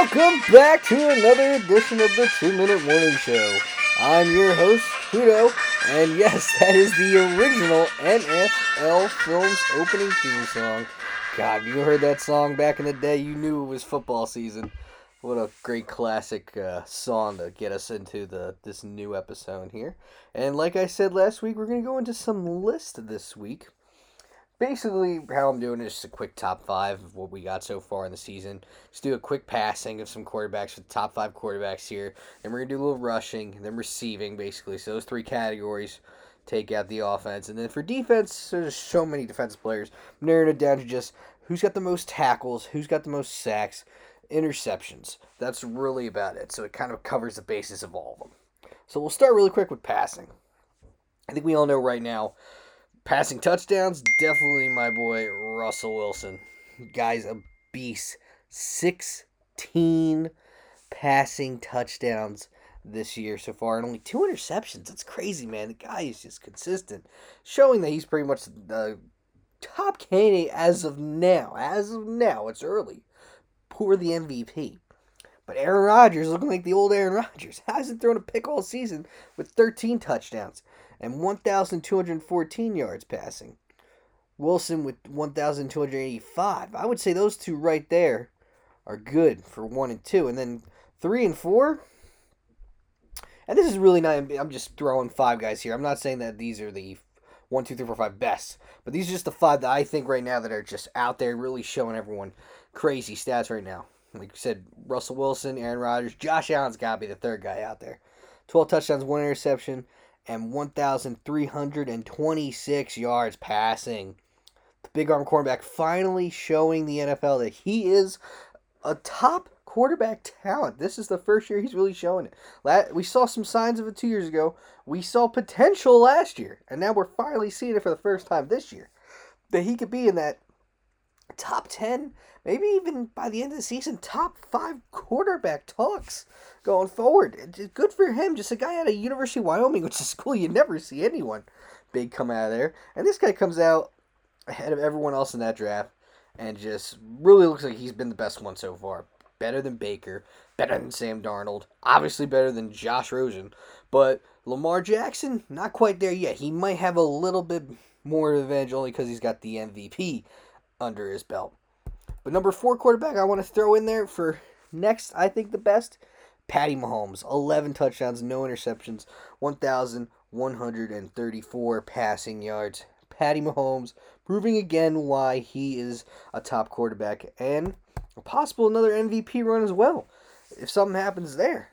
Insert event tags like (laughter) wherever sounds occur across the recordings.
Welcome back to another edition of the Two Minute Morning Show. I'm your host, Hudo, and yes, (laughs) that is the original NFL Films opening theme song. God, you heard that song back in the day, you knew it was football season. What a great classic uh, song to get us into the this new episode here. And like I said last week, we're gonna go into some list this week basically how I'm doing is just a quick top five of what we got so far in the season. Just do a quick passing of some quarterbacks for the top five quarterbacks here. Then we're gonna do a little rushing, then receiving basically. So those three categories take out the offense. And then for defense, there's so many defensive players. I'm narrowing it down to just who's got the most tackles, who's got the most sacks, interceptions. That's really about it. So it kind of covers the basis of all of them. So we'll start really quick with passing. I think we all know right now Passing touchdowns, definitely my boy Russell Wilson. Guy's a beast. 16 passing touchdowns this year so far, and only two interceptions. That's crazy, man. The guy is just consistent, showing that he's pretty much the top candidate as of now. As of now, it's early. Poor the MVP. But Aaron Rodgers looking like the old Aaron Rodgers. (laughs) Hasn't thrown a pick all season with 13 touchdowns and 1,214 yards passing. Wilson with 1,285. I would say those two right there are good for one and two. And then three and four. And this is really not, I'm just throwing five guys here. I'm not saying that these are the one, two, three, four, five best. But these are just the five that I think right now that are just out there really showing everyone crazy stats right now. Like you said, Russell Wilson, Aaron Rodgers, Josh Allen's got to be the third guy out there. 12 touchdowns, one interception and 1,326 yards passing. The big arm quarterback finally showing the NFL that he is a top quarterback talent. This is the first year he's really showing it. We saw some signs of it two years ago. We saw potential last year, and now we're finally seeing it for the first time this year. That he could be in that top 10 maybe even by the end of the season, top five quarterback talks going forward. Good for him. Just a guy out of University of Wyoming, (laughs) which is a school you never see anyone big come out of there. And this guy comes out ahead of everyone else in that draft and just really looks like he's been the best one so far. Better than Baker, better than Sam Darnold, obviously better than Josh Rosen. But Lamar Jackson, not quite there yet. He might have a little bit more advantage only because he's got the MVP under his belt. But number four quarterback I want to throw in there for next, I think the best, Patty Mahomes. 11 touchdowns, no interceptions, 1,134 passing yards. Patty Mahomes proving again why he is a top quarterback and a possible another MVP run as well. If something happens there.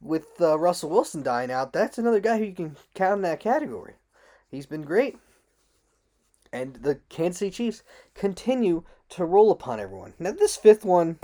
With uh, Russell Wilson dying out, that's another guy who you can count in that category. He's been great. And the Kansas City Chiefs continue to roll upon everyone. Now this fifth one,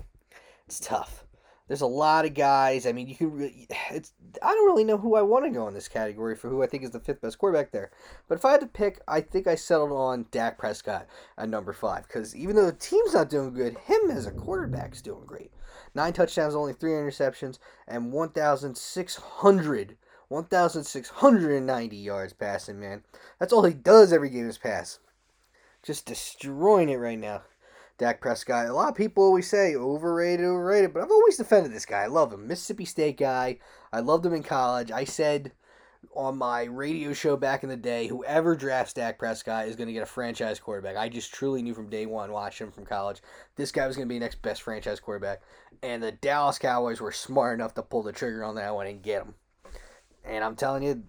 it's tough. There's a lot of guys. I mean, you can. Really, it's. I don't really know who I want to go in this category for who I think is the fifth best quarterback there. But if I had to pick, I think I settled on Dak Prescott at number five because even though the team's not doing good, him as a quarterback's doing great. Nine touchdowns, only three interceptions, and 1,600, 1,690 yards passing. Man, that's all he does every game is pass. Just destroying it right now. Dak Prescott. A lot of people always say overrated, overrated, but I've always defended this guy. I love him. Mississippi State guy. I loved him in college. I said on my radio show back in the day, whoever drafts Dak Prescott is going to get a franchise quarterback. I just truly knew from day one, watching him from college, this guy was going to be the next best franchise quarterback. And the Dallas Cowboys were smart enough to pull the trigger on that one and get him. And I'm telling you,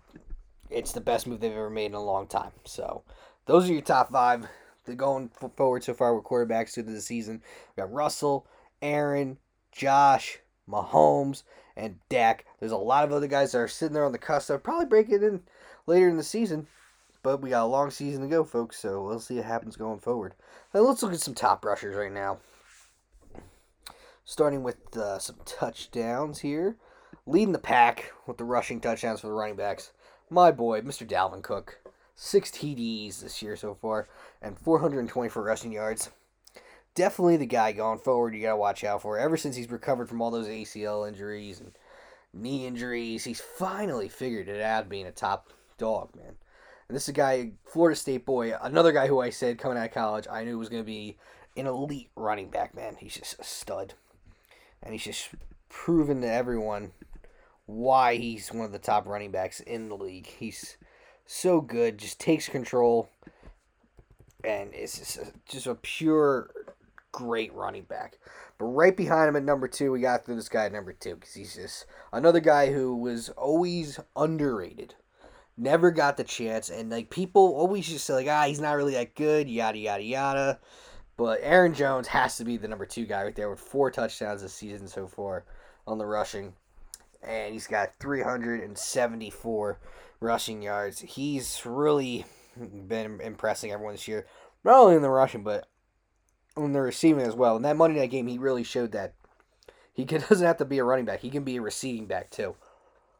it's the best move they've ever made in a long time. So those are your top five going forward so far with quarterbacks through the season. We got Russell, Aaron, Josh, Mahomes, and Dak. There's a lot of other guys that are sitting there on the cusp. I'll probably break it in later in the season. But we got a long season to go, folks, so we'll see what happens going forward. Now let's look at some top rushers right now. Starting with uh, some touchdowns here. Leading the pack with the rushing touchdowns for the running backs. My boy, Mr. Dalvin Cook six TDs this year so far, and 424 rushing yards. Definitely the guy going forward you got to watch out for. Ever since he's recovered from all those ACL injuries and knee injuries, he's finally figured it out being a top dog, man. And this is a guy, Florida State boy, another guy who I said coming out of college, I knew was going to be an elite running back, man. He's just a stud. and he's just proven to everyone why he's one of the top running backs in the league. He's so good, just takes control, and it's just a, just a pure great running back. But right behind him at number two, we got through this guy at number two because he's just another guy who was always underrated. Never got the chance, and like people always just say like, ah, he's not really that good, yada yada yada. But Aaron Jones has to be the number two guy right there with four touchdowns this season so far on the rushing. And he's got 374 rushing yards. He's really been impressing everyone this year. Not only in the rushing, but on the receiving as well. In that Monday night game, he really showed that he (laughs) doesn't have to be a running back. He can be a receiving back too.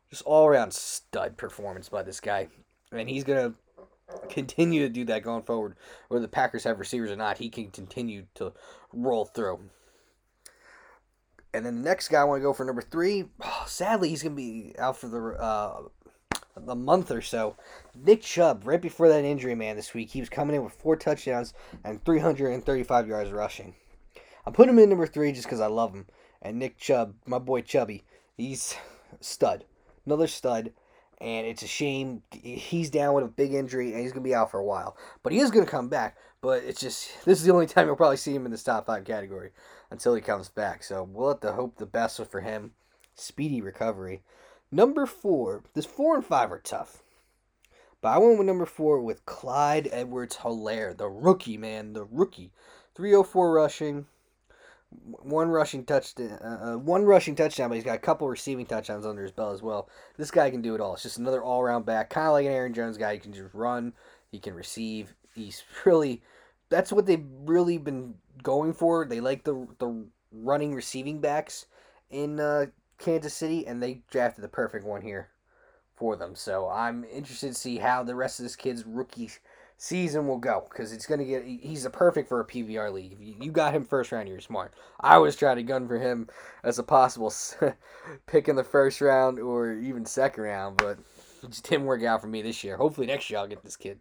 Just all around stud performance by this guy. And he's going to continue to do that going forward. Whether the Packers have receivers or not, he can continue to roll through. And then the next guy I want to go for number three. (sighs) Sadly, he's going to be out for the uh, a month or so. Nick Chubb, right before that injury, man, this week, he was coming in with four touchdowns and 335 yards rushing. I'm putting him in number three just because I love him. And Nick Chubb, my boy Chubby, he's stud. Another stud and it's a shame he's down with a big injury and he's going to be out for a while. But he is going to come back. But it's just this is the only time you'll probably see him in this top five category until he comes back. So we'll have to hope the best for him. Speedy recovery. Number four. This four and five are tough. But I went with number four with Clyde Edwards Helaire, the rookie, man. The rookie. 304 rushing, one rushing touchdown, uh, uh, one rushing touchdown, but he's got a couple receiving touchdowns under his belt as well. This guy can do it all. It's just another all-around back, kind of like an Aaron Jones guy. He can just run, he can receive. He's (laughs) really, that's what they've really been going for. They like the the running receiving backs in uh, Kansas City, and they drafted the perfect one here for them. So I'm interested to see how the rest of this kid's rookie season will go because it's going to get he's a perfect for a PPR league. If you, got him first round, you're smart. I was trying to gun for him as a possible (laughs) pick in the first round or even second round, but it just didn't work out for me this year. Hopefully next year I'll get this kid.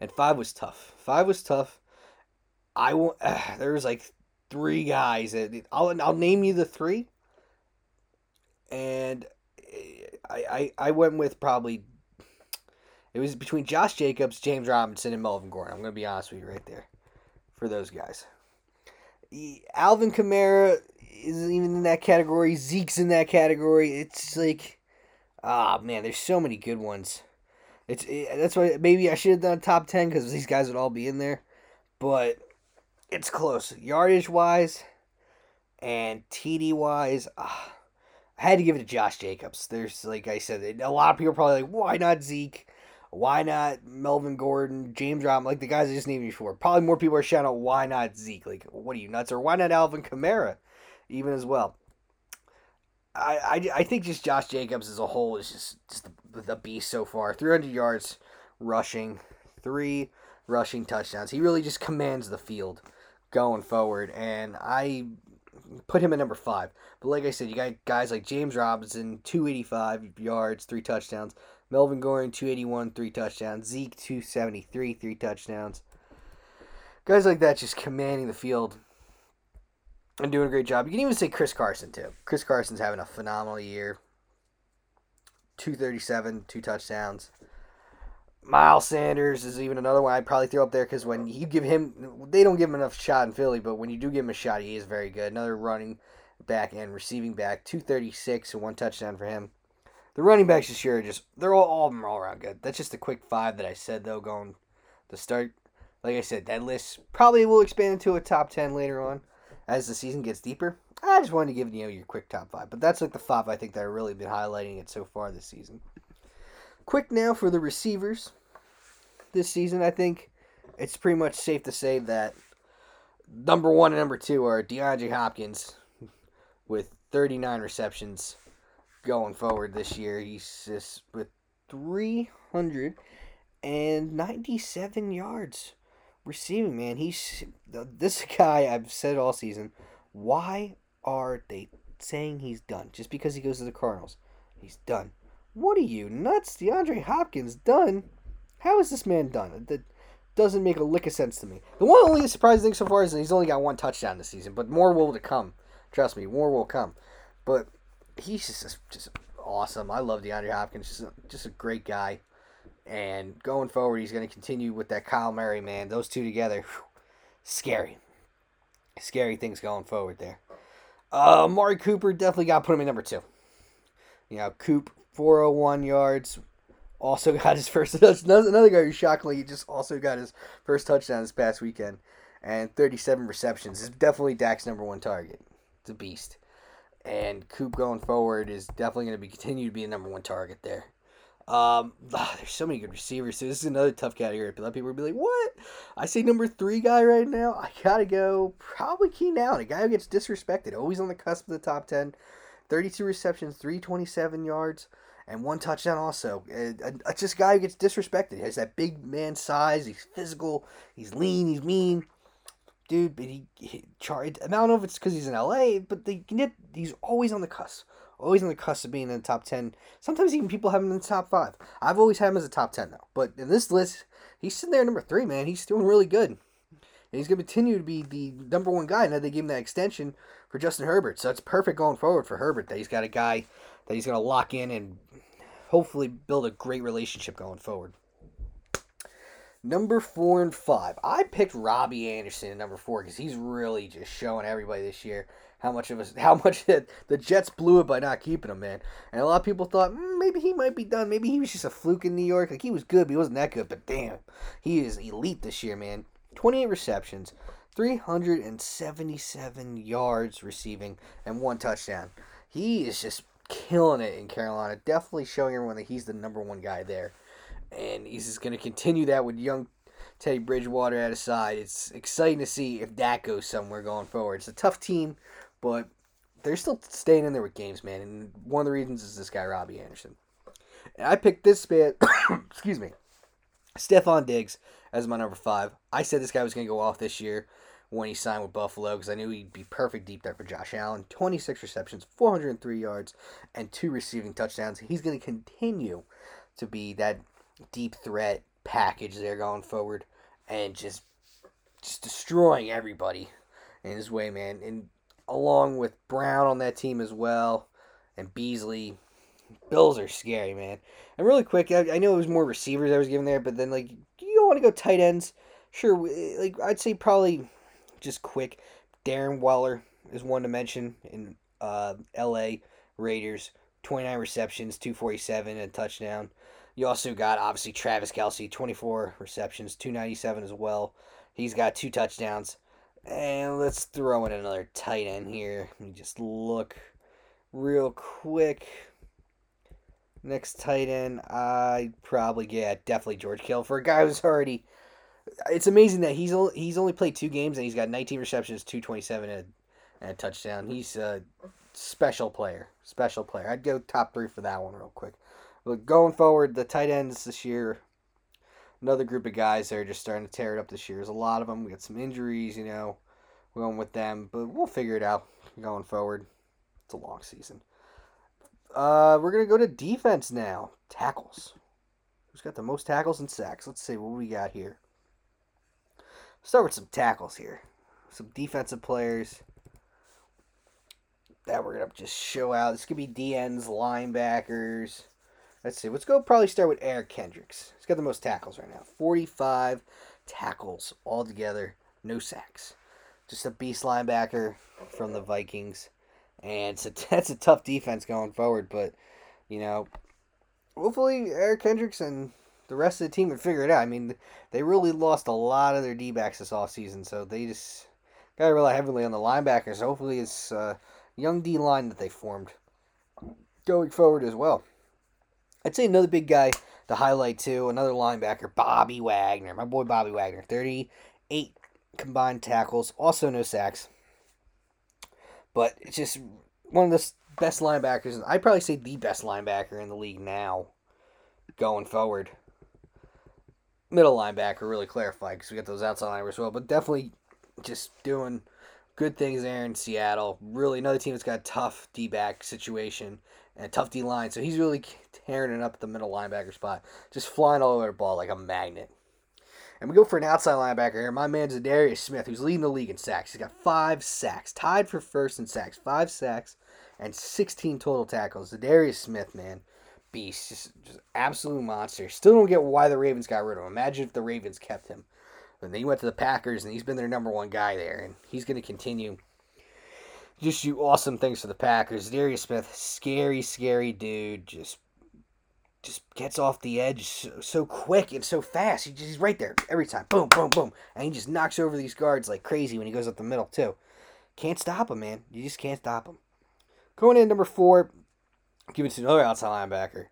And five was tough. Five was tough. I will. (sighs) Uh, there was like three guys. That, I'll I'll name you the three. And eh, I, I I went with probably it was between Josh Jacobs, James Robinson, and Melvin Gordon. I'm going to be honest with you right there for those guys. Alvin Kamara is even in that category. Zeke's in that category. It's like, ah, oh, man, there's so many good ones. It's it, that's why maybe I should have done a top ten because these guys would all be in there, but it's close yardage wise and TD wise. Ah, I had to give it to Josh Jacobs. There's like I said, a lot of people probably like, why not Zeke? Why not Melvin Gordon, James Robinson, like the guys I just named before? Probably more people are shouting out, why not Zeke? Like, what are you, nuts? Or why not Alvin Kamara, even as well? I, I, I think just Josh Jacobs as a whole is just, just the, the beast so far. 300 yards rushing, three rushing touchdowns. He really just commands the field going forward. And I put him at number five. But like I said, you got guys like James Robinson, 285 yards, three touchdowns. Melvin Gordon, 281, three touchdowns. Zeke, 273, three touchdowns. Guys like that just commanding the field and doing a great job. You can even say Chris Carson, too. Chris Carson's having a phenomenal year. 237, two touchdowns. Miles Sanders is even another one I'd probably throw up there because when you give him, they don't give him enough shot in Philly, but when you do give him a shot, he is very good. Another running back and receiving back, 236 and one touchdown for him. The running backs this year are just they're all all of them are all around good. That's just the quick five that I said though going to start. Like I said, that list probably will expand into a top ten later on as the season gets deeper. I just wanted to give you know your quick top five, but that's like the five I think that have really been highlighting it so far this season. Quick now for the receivers this season. I think it's pretty much safe to say that number one and number two are DeAndre Hopkins with 39 receptions going forward this year. He's just with 397 yards receiving, man. He's this guy I've said all season. Why are they saying he's done? Just because he goes to the Cardinals. He's done. What are you nuts? DeAndre Hopkins done? How is this man done? That doesn't make a lick of sense to me. The one only surprising thing so far is he's only got one touchdown this season, but more will to come Trust me, more will come. But he's just just awesome. I love DeAndre Hopkins. Just a, just a great guy. And going forward, he's going to continue with that Kyler Murray man. Those two together, whew, scary, scary things going forward there. Uh, Amari Cooper definitely got to put him in number two. You know, Coop 401 yards, also (laughs) got his first. (laughs) another guy who shockingly just also got his first touchdown this past weekend, and 37 receptions. Is definitely Dak's number one target. It's a beast, and Coop going forward is definitely going to be continue to be a number one target there. Um, (sighs) there's so many good receivers. So this is another tough category. A lot of people would be like, "What?" I say number three guy right now. I gotta go probably Keenan Allen, a guy who gets disrespected, always on the cusp of the top ten. 32 receptions, 327 yards and one touchdown also. It's just a guy who gets disrespected. He has that big man size. He's physical. He's lean. He's mean. Dude, but he, he I don't know if it's because he's in LA, but they he's always on the cusp. Always on the cusp of being in the top 10. Sometimes even people have him in the top 5. I've always had him as a top 10, though. But in this list, he's sitting there number 3, man. He's doing really good. And he's going to continue to be the number one guy. Now they gave him that extension for Justin Herbert. So it's perfect going forward for Herbert that he's got a guy that he's going to lock in and hopefully build a great relationship going forward. Number four and five. I picked Robby Anderson at number four because he's really just showing everybody this year how much of us, (laughs) how much (laughs) the Jets blew it by not keeping him, man. And a lot of people thought mm, maybe he might be done. Maybe he was just a fluke in New York. Like he was good, but he wasn't that good. But damn, he is elite this year, man. 28 receptions, 377 yards receiving, and one touchdown. He is just killing it in Carolina. Definitely showing everyone that he's the number one guy there. And he's just going to continue that with young Teddy Bridgewater at his side. It's exciting to see if that goes somewhere going forward. It's a tough team, but they're still staying in there with games, man. And one of the reasons is this guy, Robby Anderson. And I picked this man, (coughs) excuse me, Stefon Diggs as my number five. I said this guy was going to go off this year when he signed with Buffalo because I knew he'd be perfect deep there for Josh Allen. 26 receptions, 403 yards, and two receiving touchdowns. He's going to continue to be that deep threat package there going forward and just just destroying everybody in his way, man. And along with Brown on that team as well and Beasley. Bills are scary, man. And really quick, I, I know it was more receivers I was given there, but then like you don't want to go tight ends. Sure, like I'd say probably just quick, Darren Waller is one to mention in uh, L.A. Raiders. 29 receptions, 247, and a touchdown. You also got obviously Travis Kelce, 24 receptions, 297 as well. He's got two touchdowns. And let's throw in another tight end here. Let me just look real quick. Next tight end, I probably get definitely George Kittle for a guy who's already it's amazing that he's only, he's only played two games and he's got 19 receptions, 227 and, a touchdown. He's a special player, special player. I'd go top three for that one real quick. But going forward, the tight ends this year, another group of guys that are just starting to tear it up this year. There's a lot of them. We got some injuries, you know, we're going with them, but we'll figure it out going forward. It's a long season. Uh, we're gonna go to defense now. Tackles. Who's got the most tackles and sacks? Let's see what we got here. Start with some tackles here. Some defensive players that we're gonna just show out. This could be DNs, linebackers. Let's see. Let's go. Probably start with Eric Kendricks. He's got the most tackles right now. Forty-five tackles altogether. No sacks. Just a beast linebacker from the Vikings, and a, (laughs) that's a tough defense going forward. But you know, hopefully Eric Kendricks and the rest of the team would figure it out. I mean, they really lost a lot of their D backs this offseason, so they just got to rely heavily on the linebackers. Hopefully, it's uh, young D line that they formed going forward as well. I'd say another big guy to highlight too, another linebacker, Bobby Wagner, my boy Bobby Wagner, 38 combined tackles, also no sacks. But it's just one of the best linebackers. I'd probably say the best linebacker in the league now going forward middle linebacker really clarify because we got those outside linebackers as well. But definitely just doing good things there in Seattle. Really, another team that's got a tough D back situation and a tough D line. So he's really tearing it up at the middle linebacker spot, just flying all over the ball like a magnet. And we go for an outside linebacker here. My man Za'Darius Smith, who's leading the league in sacks. He's got five sacks, tied for first in sacks. Five sacks and 16 total tackles. Za'Darius Smith, man, beast, just just absolute monster. Still don't get why the Ravens got rid of him. Imagine if the Ravens kept him. And then he went to the Packers, and he's been their number one guy there, and he's going to continue. Just do awesome things for the Packers. Darius Smith, scary, scary dude. Just just gets off the edge so, so quick and so fast. He just, he's right there every time. Boom, boom, boom. And he just knocks over these guards like crazy when he goes up the middle, too. Can't stop him, man. You just can't stop him. Going in number four, give it to another outside linebacker.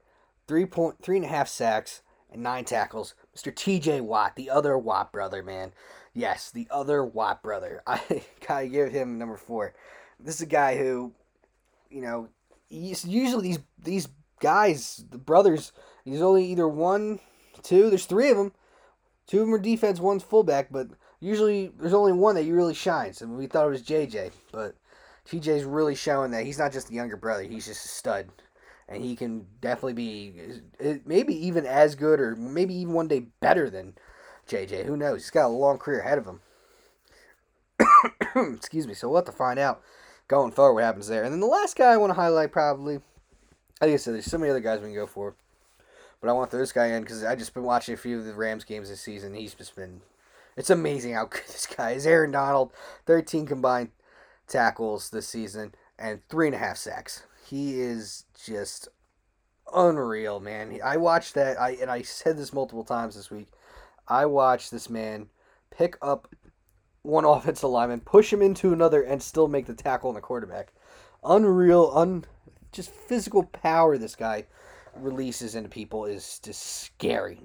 Three point three and a half sacks and nine tackles. Mr. TJ Watt, the other Watt brother, man. Yes, the other Watt brother. (laughs) I gotta give him number four. This is a guy who, you know, usually these these guys, the brothers, he's only either one, two. There's three of them. Two of them are defense, one's fullback, but usually there's only one that you really shines. And we thought it was JJ, but TJ's really showing that he's not just the younger brother; he's just a stud, and he can definitely be maybe even as good, or maybe even one day better than JJ. Who knows? He's got a long career ahead of him. (coughs) Excuse me. So we'll have to find out going forward what happens there. And then the last guy I want to highlight probably like I said, there's so many other guys we can go for, but I want to throw this guy in because I just been watching a few of the Rams games this season. He's just been, it's amazing how good (laughs) this guy is. Aaron Donald, 13 combined tackles this season and three and a half sacks. He is just unreal, man. I watched that. I and I said this multiple times this week. I watched this man pick up one (laughs) offensive lineman, push him into another, and still make the tackle on the quarterback. Unreal, un just physical power this guy releases into people is just scary.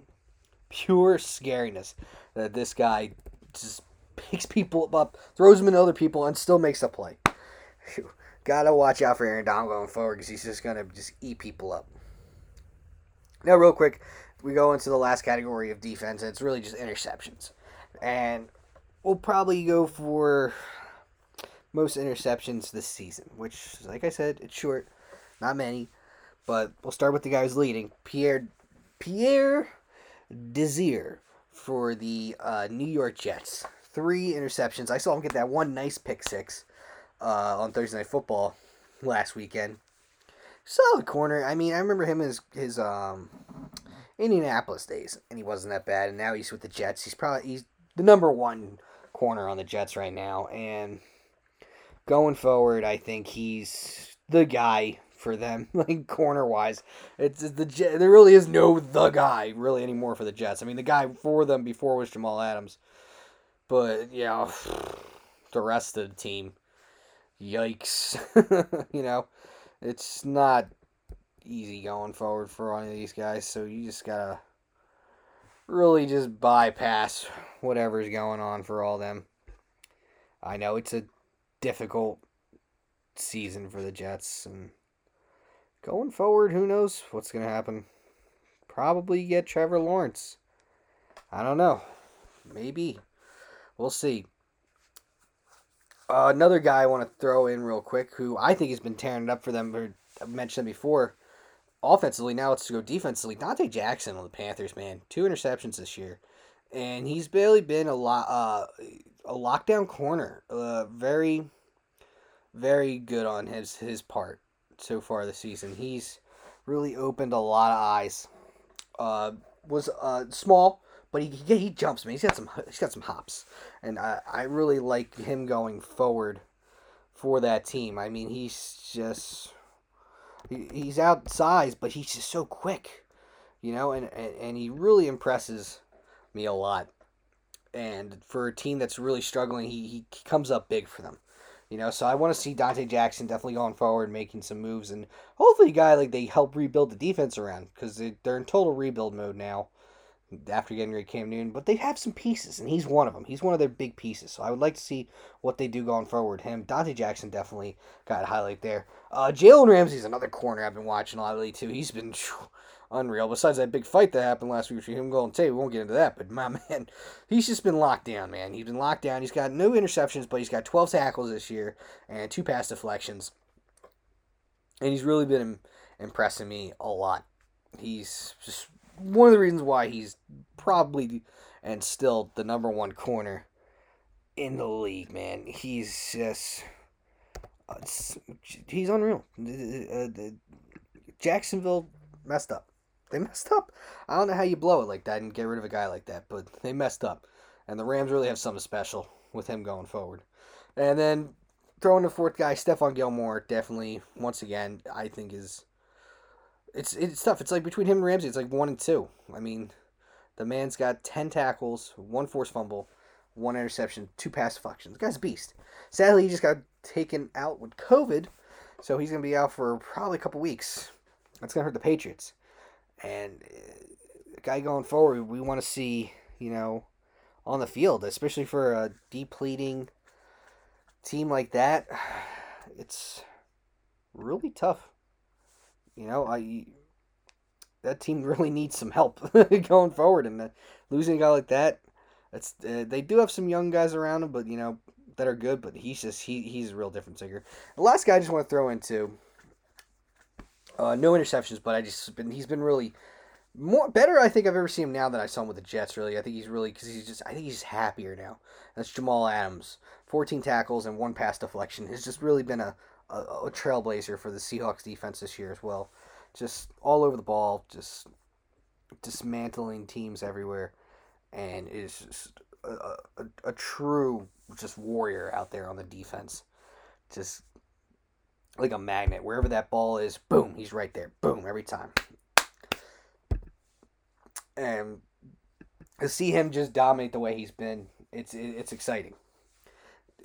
Pure scariness that this guy just picks people up, throws them into other people, and still makes a play. Gotta watch out for Aaron Donald going forward because he's just gonna just eat people up. Now, real quick, we go into the last category of defense, and it's really just interceptions. And we'll probably go for most interceptions this season, which, like I said, it's short. Not many, but we'll start with the guy who's leading, Pierre Pierre Desir for the uh, New York Jets. Three interceptions. I saw him get that one nice pick six uh, on Thursday Night Football last weekend. Solid corner. I mean, I remember him his his um, Indianapolis days, and he wasn't that bad. And now he's with the Jets. He's probably he's the number one corner on the Jets right now, and going forward, I think he's the guy for them, (laughs) like corner wise. It's, the there really is no the guy really anymore for the Jets. I mean, the guy for them before was Jamal Adams, but yeah, (sighs) the rest of the team, yikes. (laughs) you know, it's not easy going forward for any of these guys. So you just gotta really just bypass whatever's going on for all them. I know it's a difficult season for the Jets and going forward, who knows what's to happen? Probably get Trevor Lawrence. I don't know. Maybe. We'll see. Uh, another guy I want to throw in real quick who I think has been tearing it up for them. I've mentioned before. Offensively, now let's go defensively. Donte Jackson on the Panthers, man. Two interceptions this year. And he's barely been a lot uh, a lockdown corner. Uh, very, very good on his his part so far this season. He's really opened a lot of eyes. Uh, was uh, small, but he he jumps man. He's got some he's got some hops, and I I really like him going forward for that team. I mean, he's just he, he's outsized, but he's just so quick, you know, and, and and he really impresses me a lot. And for a team that's really struggling, he, he comes up big for them. You know, so I want to see Donte Jackson definitely going forward, making some moves, and hopefully, a guy like they help rebuild the defense around because they, are in total rebuild mode now after getting rid of Cam Newton. But they have some pieces, and he's one of them. He's one of their big pieces. So I would like to see what they do going forward. Him, Donte Jackson, definitely got a highlight there. Uh, Jalen Ramsey's another corner I've been watching a lot lately too. He's been unreal. Besides that big fight that happened last week between him and Golden Tate, we won't get into that. But my (laughs) man, he's just been locked down, man. He's been locked down. He's got no interceptions, but he's got 12 tackles this year and two pass deflections. And he's really been impressing me a lot. He's just one of the reasons why he's probably and still the number one corner in the league, man. He's just uh, he's unreal. Uh, Jacksonville messed up. They messed up. I don't know how you blow it like that and get rid of a guy like that, but they messed up. And the Rams really have something special with him going forward. And then throwing the fourth guy, Stephon Gilmore, definitely once again, I think is it's it's tough. It's like between him and Ramsey, it's like one and two. I mean, the man's got ten tackles, one forced fumble, one interception, two pass deflections. The guy's a beast. Sadly, he just got taken out with COVID, so he's gonna be out for probably a couple weeks. That's gonna hurt the Patriots. And uh, guy going forward, we want to see, you know, on the field, especially for a depleting team like that. (sighs) It's really tough. You know, I that team (laughs) really needs some help (laughs) going forward, and uh, losing a guy like that, that's uh, they do have some young guys around him, but you know that are good. But he's just he he's a real difference maker. The last guy I just want to throw into uh, no interceptions, but I just been he's been really more better. I think I've ever seen him now than I saw him with the Jets. Really, I think he's really because he's just I think he's happier now. That's Jamal Adams, fourteen tackles and one pass deflection. Has just really been a, a, a trailblazer for the Seahawks defense this year as well. Just all over the ball, just dismantling teams everywhere, and is just a, a, a true just warrior out there on the defense. Just like a magnet. Wherever that ball is, boom, he's right there. Boom, every time. And to see him just dominate the way he's been, it's it's exciting.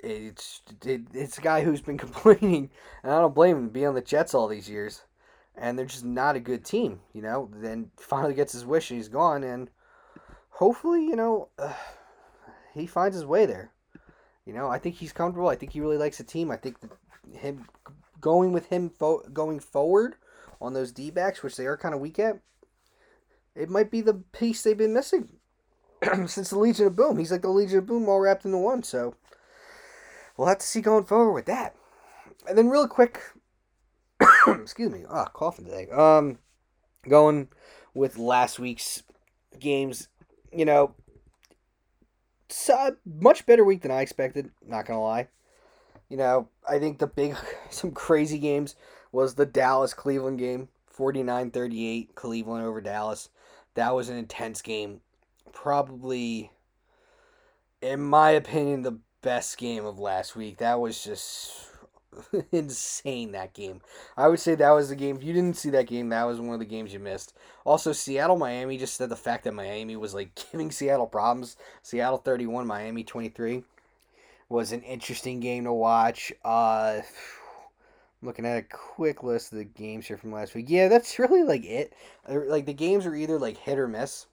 It's it, it's a guy who's been (laughs) complaining, and I don't blame him being on the Jets all these years, and they're just not a good team. You know, then finally gets his wish and he's gone, and hopefully, you know, uh, (sighs) he finds his way there. You know, I think he's comfortable. I think he really likes the team. I think him going with him fo- going forward on those D backs, which they are kind of weak at, it might be the piece they've been missing (clears throat) since the Legion of Boom. He's like the Legion of Boom all wrapped into one. So we'll have to see going forward with that. And then real quick, (coughs) excuse me, ah, coughing today. Um, going with last week's games, you know, much better week than I expected. Not gonna lie. You know, I think the big, (laughs) some crazy games was the Dallas Cleveland game 49 38, Cleveland over Dallas. That was an intense game. Probably, in my opinion, the best game of last week. That was just (laughs) insane that game. I would say that was the game. If you didn't see that game, that was one of the games you missed. Also, Seattle Miami just said the fact that Miami was like (laughs) giving Seattle problems. Seattle 31, Miami 23 was an interesting game to watch. Uh, looking at a quick list of the games here from last week. Yeah, that's (laughs) really like it. Like the games were either like hit or miss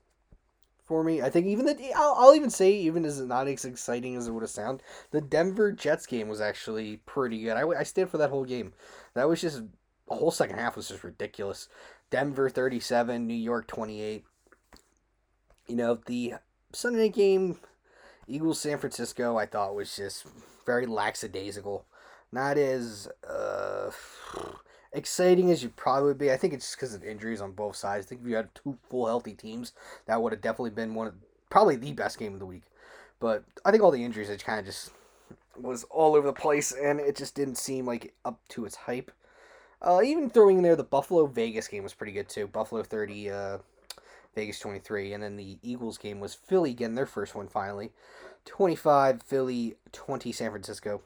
for me. I think even the I'll, I'll even say even as not as exciting as it would have sounded, the Denver Jets game was actually pretty good. I I stayed for that whole game. That was just the whole second half was just ridiculous. Denver 37, New York 28. You know, the Sunday night game Eagles San Francisco, I thought was just very lackadaisical. Not as uh, exciting as you probably would be. I think it's just because of injuries on both sides. I think if you had two full healthy teams, that would have definitely been one of probably the best game of the week. But I think all the injuries, it kind of just was all over the place, and it just didn't seem like up to its hype. Uh, even throwing in there the Buffalo Vegas game was pretty good too. Buffalo 30, uh, Vegas 23. And then the Eagles game was Philly getting their first one finally. 25, Philly, 20, San Francisco.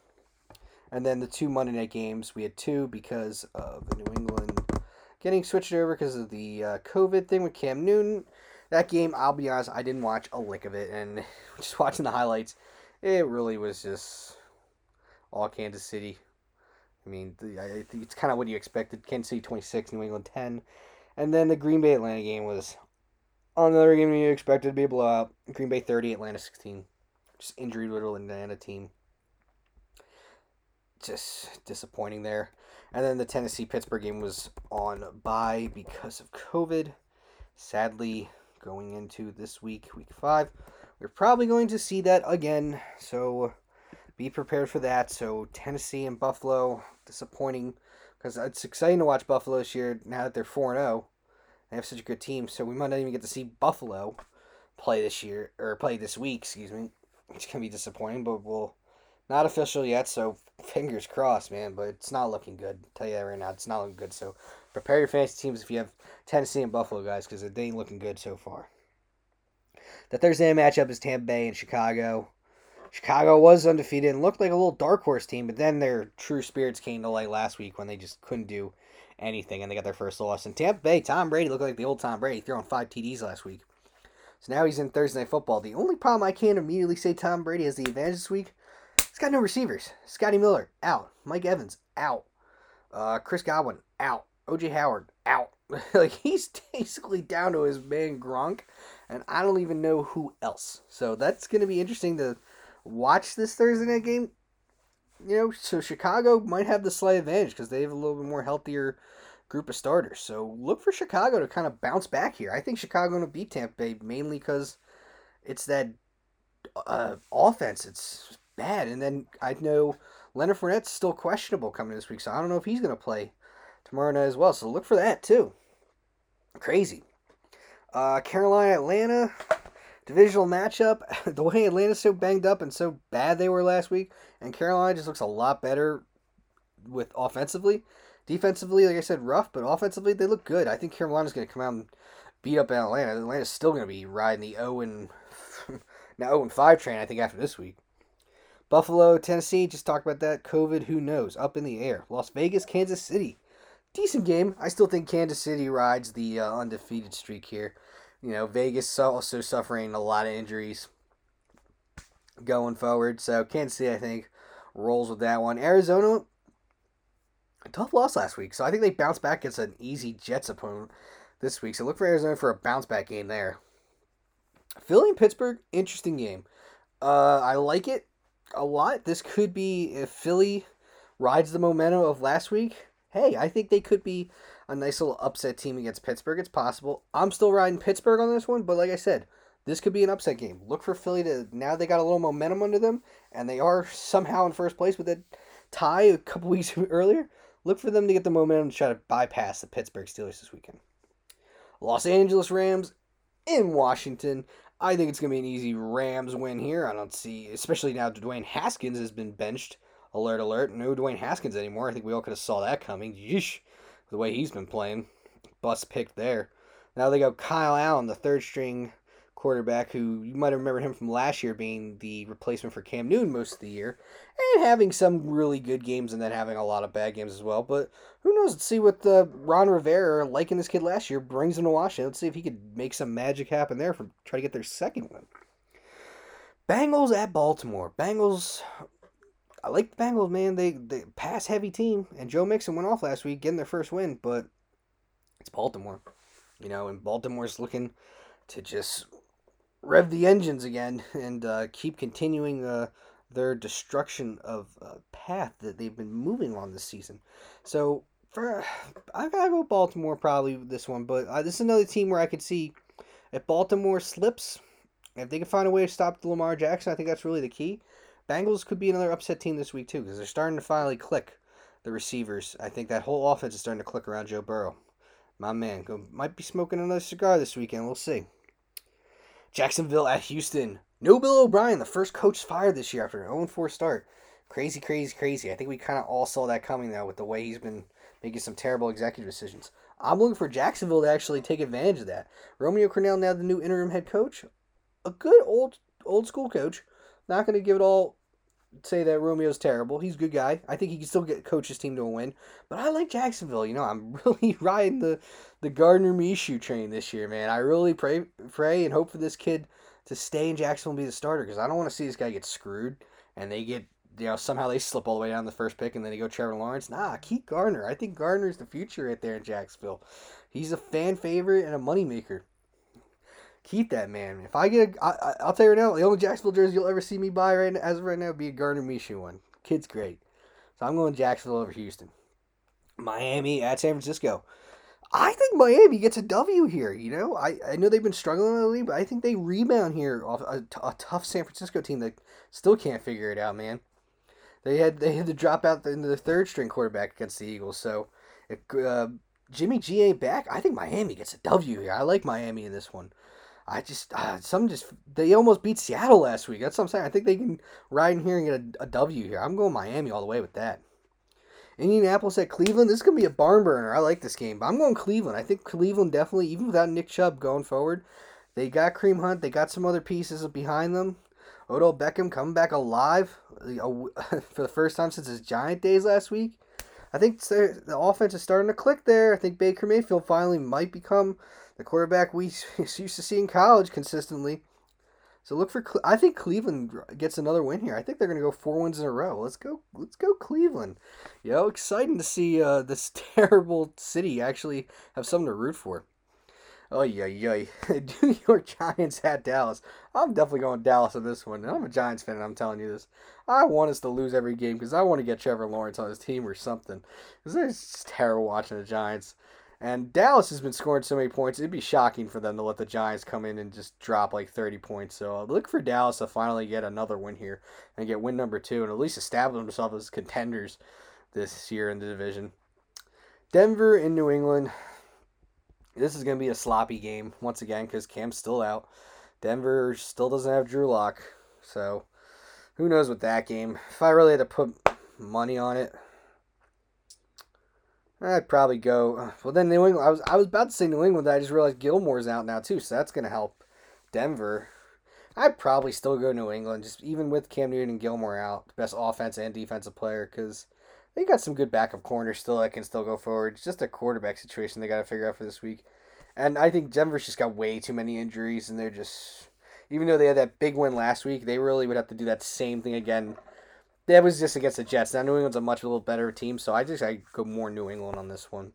And then the two Monday night games, we had two because of the New England getting switched over because of the uh, COVID thing with Cam Newton. That game, I'll be honest, I didn't watch a lick of it. And (laughs) just watching the highlights, it really was just all Kansas City. I mean, I it's kind of what you expected. Kansas City 26, New England 10. And then the Green Bay Atlanta game was Another game you expected to be a blowout. Green Bay 30, Atlanta 16. Just injury riddled Atlanta team. Just disappointing there. And then the Tennessee Pittsburgh game was on bye because of COVID. Sadly, going into this week, week five, we're probably going to see that again. So be prepared for that. So Tennessee and Buffalo, disappointing because it's exciting to watch Buffalo this year now that they're 4 0 They have such a good team, so we might not even get to see Buffalo play this year or play this week. Excuse me. It's gonna be disappointing, but we'll not official yet. So fingers crossed, man. But it's not looking good. I'll tell you that right now. It's not looking good. So prepare your fantasy teams if you have Tennessee and Buffalo guys, because it ain't looking good so far. The Thursday matchup is Tampa Bay and Chicago. Chicago was undefeated and looked like a little dark horse team, but then their true spirits came to light last week when they just couldn't do anything and they got their first loss. And Tampa Bay, Tom Brady looked like the old Tom Brady, throwing five TDs last week. So now he's in Thursday Night Football. The only problem I can't immediately say Tom Brady has the advantage this week, got no receivers. Scotty Miller, out. Mike Evans, out. Uh, Chris Godwin, out. OJ Howard, out. (laughs) like, he's basically down to his man Gronk, and I don't even know who else. So that's to be interesting to watch this Thursday night game. You know, so Chicago might have the slight advantage because they have a little bit more healthier group of starters. So look for Chicago to kind of bounce back here. I think Chicago going to beat Tampa Bay mainly because it's that uh, offense. It's bad, and then I know Leonard Fournette's still questionable coming this week, so I don't know if he's going to play tomorrow night as well. So look for that too. Crazy. Uh, Carolina, Atlanta, divisional matchup. (laughs) the way Atlanta's so banged up and so bad they were last week, and Carolina just looks a lot better with offensively. Defensively, like I said, rough, but offensively they look good. I think Carolina's going to come out and beat up Atlanta. Atlanta's still going to be riding the 0 and (laughs) now 0 and 5 train. I think after this week. Buffalo, Tennessee, just talked about that. COVID, who knows? Up in the air. Las Vegas, Kansas City. Decent game. I still think Kansas City rides the uh, undefeated streak here. You know, Vegas also suffering a lot of injuries going forward. So Kansas City, I think, rolls with that one. Arizona, tough loss last week. So I think they bounce back against an easy Jets opponent this week. So look for Arizona for a bounce back game there. Philly and Pittsburgh, interesting game. Uh, I like it a lot. This could be if Philly rides the momentum of last week. Hey, I think they could be a nice little upset team against Pittsburgh. It's possible. I'm still riding Pittsburgh on this one, but like I said, this could be an upset game. Look for Philly to now they got a little momentum under them, and they are somehow in first place with a tie a couple (laughs) weeks earlier. Look for them to get the momentum to try to bypass the Pittsburgh Steelers this weekend. Los Angeles Rams in Washington. I think it's going to be an easy Rams win here. I don't see, especially now Dwayne Haskins has been benched. Alert, alert. No Dwayne Haskins anymore. I think we all could have saw that coming. Yeesh. The way he's been playing. Bust picked there. Now they go Kyle Allen, the third string quarterback who you might remember him from last year being the replacement for Cam Newton most of the year and having some really good games and then having a lot of bad games as well. But who knows? Let's see what the Ron Rivera, liking this kid last year, brings him to Washington. Let's see if he could make some magic happen there from try to get their second win. Bengals at Baltimore. Bengals. I like the Bengals, man. They they pass heavy team, and Joe Mixon went off last week, getting their first win. But it's Baltimore, you know, and Baltimore's looking to just rev the engines again (laughs) and uh, keep continuing uh, their destruction of uh, path that they've been moving on this season. So for (sighs) I gotta go Baltimore probably this one, but uh, this is another team where I could see if Baltimore slips, if they can find a way to stop Lamar Jackson, I think that's really the key. Bengals could be another upset team this week too because they're starting to finally click the receivers. I think that whole offense is starting to click around Joe Burrow. My man, go, might be smoking another cigar this weekend. We'll see. Jacksonville at Houston. No Bill O'Brien, the first coach fired this year after an 0 4 start. Crazy, crazy, crazy. I think we kind of all saw that coming now with the way he's been making some terrible executive decisions. I'm looking for Jacksonville to actually take advantage of that. Romeo Crennel, now the new interim head coach. A good old old school coach. Not going to give it all say that Romeo's terrible. He's a good guy. I think he can still get coach his team to a win. But I like Jacksonville. You know, I'm (laughs) really riding the the Gardner Minshew train this year, man. I really pray pray and hope for this kid to stay in Jacksonville and be the starter because I don't want to see this guy get screwed and they get you know somehow they slip all the way down the first pick and then they go Trevor Lawrence. Nah, keep Gardner. I think Gardner's the future right there in Jacksonville. He's a fan favorite and a moneymaker keep that man. If I get, a, I, I'll tell you right now, the only Jacksonville jersey you'll ever see me buy right now, as of right now, be a Gardner Minshew one. Kid's great. So I'm going Jacksonville over Houston. Miami at San Francisco. I think Miami gets a W here. You know, I, I know they've been struggling league, but I think they rebound here off a, a tough San Francisco team that still can't figure it out, man. They had they had to drop out into the third string quarterback against the Eagles. So if uh, Jimmy G ain't back, I think Miami gets a W here. I like Miami in this one. I just uh, some just they almost beat Seattle last week. That's what I'm saying. I think they can ride in here and get a, a W here. I'm going Miami all the way with that. Indianapolis at Cleveland. This is gonna be a barn burner. I like this game, but I'm going Cleveland. I think Cleveland definitely, even without Nick Chubb going forward, they got Kareem Hunt. They got some other pieces behind them. Odell Beckham coming back alive (laughs) for the first time since his Giant days last week. I think the offense is starting to click there. I think Baker Mayfield finally might become the quarterback we (laughs) used to see in college consistently. So look for. I think Cleveland gets another win here. I think they're going to go four wins in a row. Let's go. Let's go Cleveland. Yo, exciting to see uh, (laughs) this terrible city actually have something to root for. Oh yeah, yeah. (laughs) New York Giants at Dallas. I'm definitely going Dallas on this one. I'm a Giants fan. I'm telling you this. I want us to lose every game because I want to get Trevor Lawrence on his team or something. Because it's terrible watching the Giants. And Dallas has been scoring so many points. It'd be shocking for them to let the Giants come in and just drop like 30 points. So uh, look for Dallas to finally get another win here and get win number two and at least establish themselves as contenders this year in the division. Denver in New England. This is going to be a sloppy game once again because Cam's still out. Denver still doesn't have Drew Lock. So who knows with that game. If I really had to put money on it, I'd probably go. Uh, well, then New England. I was I was about to say New England. I just realized Gilmore's out now too, so that's gonna help Denver. I'd probably still go New England, just even with Cam Newton and Gilmore out, best offense and defensive player, because they got some good backup corners still that can still go forward. It's just a quarterback situation they got to figure out for this week. And I think Denver's just got way too many injuries, and they're just, even though they had that big win last week, they really would have to do that same thing again that was just against the Jets. Now New England's a much a little better team, so I just I go more New England on this one.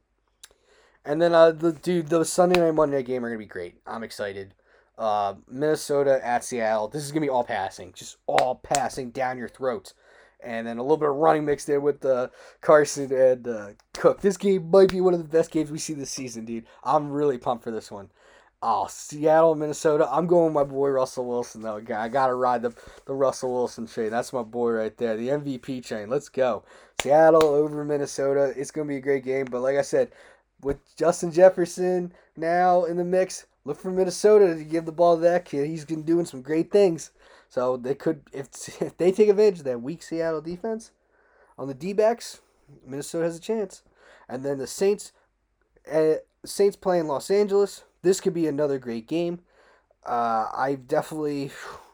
And then uh the dude the Sunday night Monday night game are gonna be great. I'm excited. Uh, Minnesota at Seattle. This is gonna be all passing, just all passing down your throats, and then a little bit of running mixed in with uh, Carson and uh, Cook. This game might be one of the best games we see this season, dude. I'm really pumped for this one. Oh, Seattle, Minnesota. I'm going with my boy Russell Wilson though. I gotta ride the the Russell Wilson train. That's my boy right there, the MVP train. Let's go. Seattle over Minnesota. It's gonna be a great game. But like I said, with Justin Jefferson now in the mix, look for Minnesota to give the ball to that kid. He's been doing some great things. So they could if (laughs) if they take advantage of that weak Seattle defense on the D backs, Minnesota has a chance. And then the Saints, uh, Saints playing Los Angeles this could be another great game. Uh, I definitely,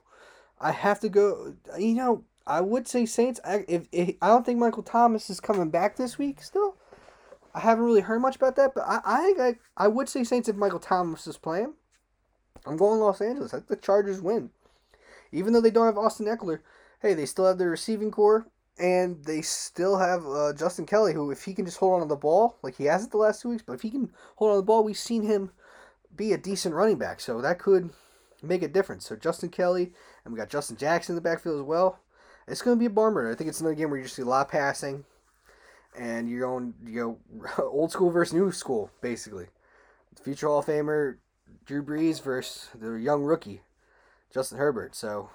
(sighs) I have to go. You know, I would say Saints. I, if, if I don't think Michael Thomas is coming back this week. Still, I haven't really heard much about that. But I, I think I, I would say Saints if Michael Thomas is playing. I'm going Los Angeles. I think the Chargers win, even though they don't have Austin Ekeler. Hey, they still have their receiving corps, and they still have uh, Justin Kelley, who if he can just hold on to the ball like he has it the last two weeks, but if he can hold on to the ball, we've seen him be a decent running back. So that could make a difference. So Justin Kelley, and we got Justin Jackson in the backfield as well. It's going to be a barn I think it's another game where you just see a lot of passing, and you're going you go (laughs) old school versus new school basically. Future Hall of Famer Drew Brees versus the young rookie Justin Herbert. So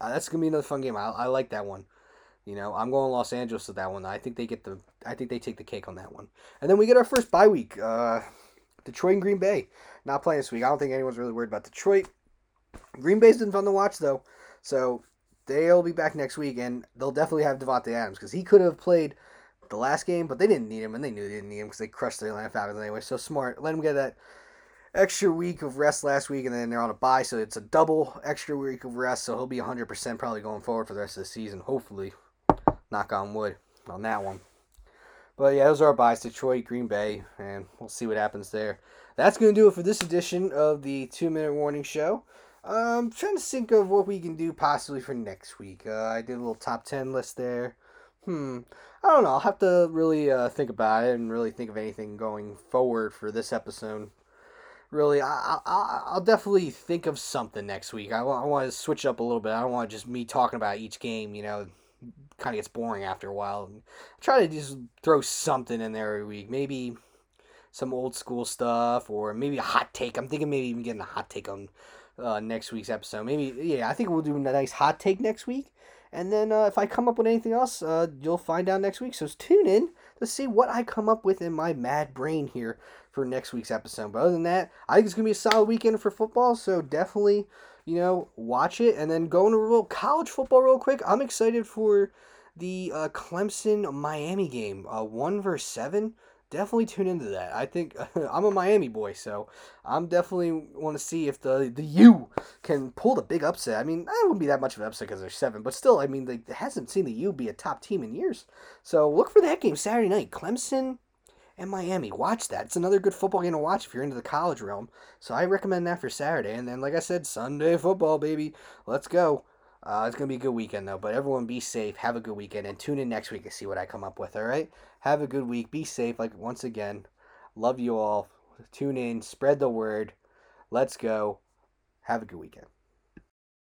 uh, that's going to be another fun game. I, I like that one. You know, I'm going Los Angeles with that one. I think they get the I think they take the cake on that one. And then we get our first bye week. Uh, Detroit and Green Bay not playing this week. I don't think anyone's really worried about Detroit. Green Bay's been fun to watch though, so they'll be back next week, and they'll definitely have Davante Adams because he could have played the last game, but they didn't need him, and they knew they didn't need him because they crushed their Atlanta Falcons anyway. So smart, let him get that extra week of rest last week, and then they're on a bye, so it's a double extra week of rest. So he'll be 100% probably going forward for the rest of the season. Hopefully, knock on wood on that one. But yeah, those are our byes Detroit, Green Bay, and we'll see what happens there. That's going to do it for this edition of the Two Minute Warning Show. I'm trying to think of what we can do possibly for next week. Uh, I did a little top 10 list there. Hmm. I don't know. I'll have to really uh, think about it and really think of anything going forward for this episode. Really, I, I, I'll definitely think of something next week. I, I want to switch up a little bit. I don't want just me talking about each game, you know, kind of gets boring after a while. I try to just throw something in there every week. Maybe some old school stuff, or maybe a hot take. I'm thinking maybe even getting a hot take on uh, next week's episode. Maybe yeah, I think we'll do a nice hot take next week. And then uh, if I come up with anything else, uh, you'll find out next week. So tune in to see what I come up with in my mad brain here for next week's episode. But other than that, I think it's going to be a solid weekend for football. So definitely, you know, watch it. And then go into real college football real quick. I'm excited for the uh, Clemson Miami game, uh, one versus seven definitely tune into that. I think (laughs) I'm a Miami boy, so I'm definitely want to see if the the U can pull the big upset. I mean, that wouldn't be that much of an upset because they're seven, but still, I mean, they hasn't seen the U be a top team in years. So look for that game Saturday night, Clemson and Miami. Watch that. It's another good football game to watch if you're into the college realm. So I recommend that for Saturday. And then, like I said, Sunday football, baby. Let's go. Uh, it's going to be a good weekend, though. But everyone be safe. Have a good weekend. And tune in next week to see what I come up with, all right? Have a good week. Be safe. Like, once again, love you all. Tune in. Spread the word. Let's go. Have a good weekend.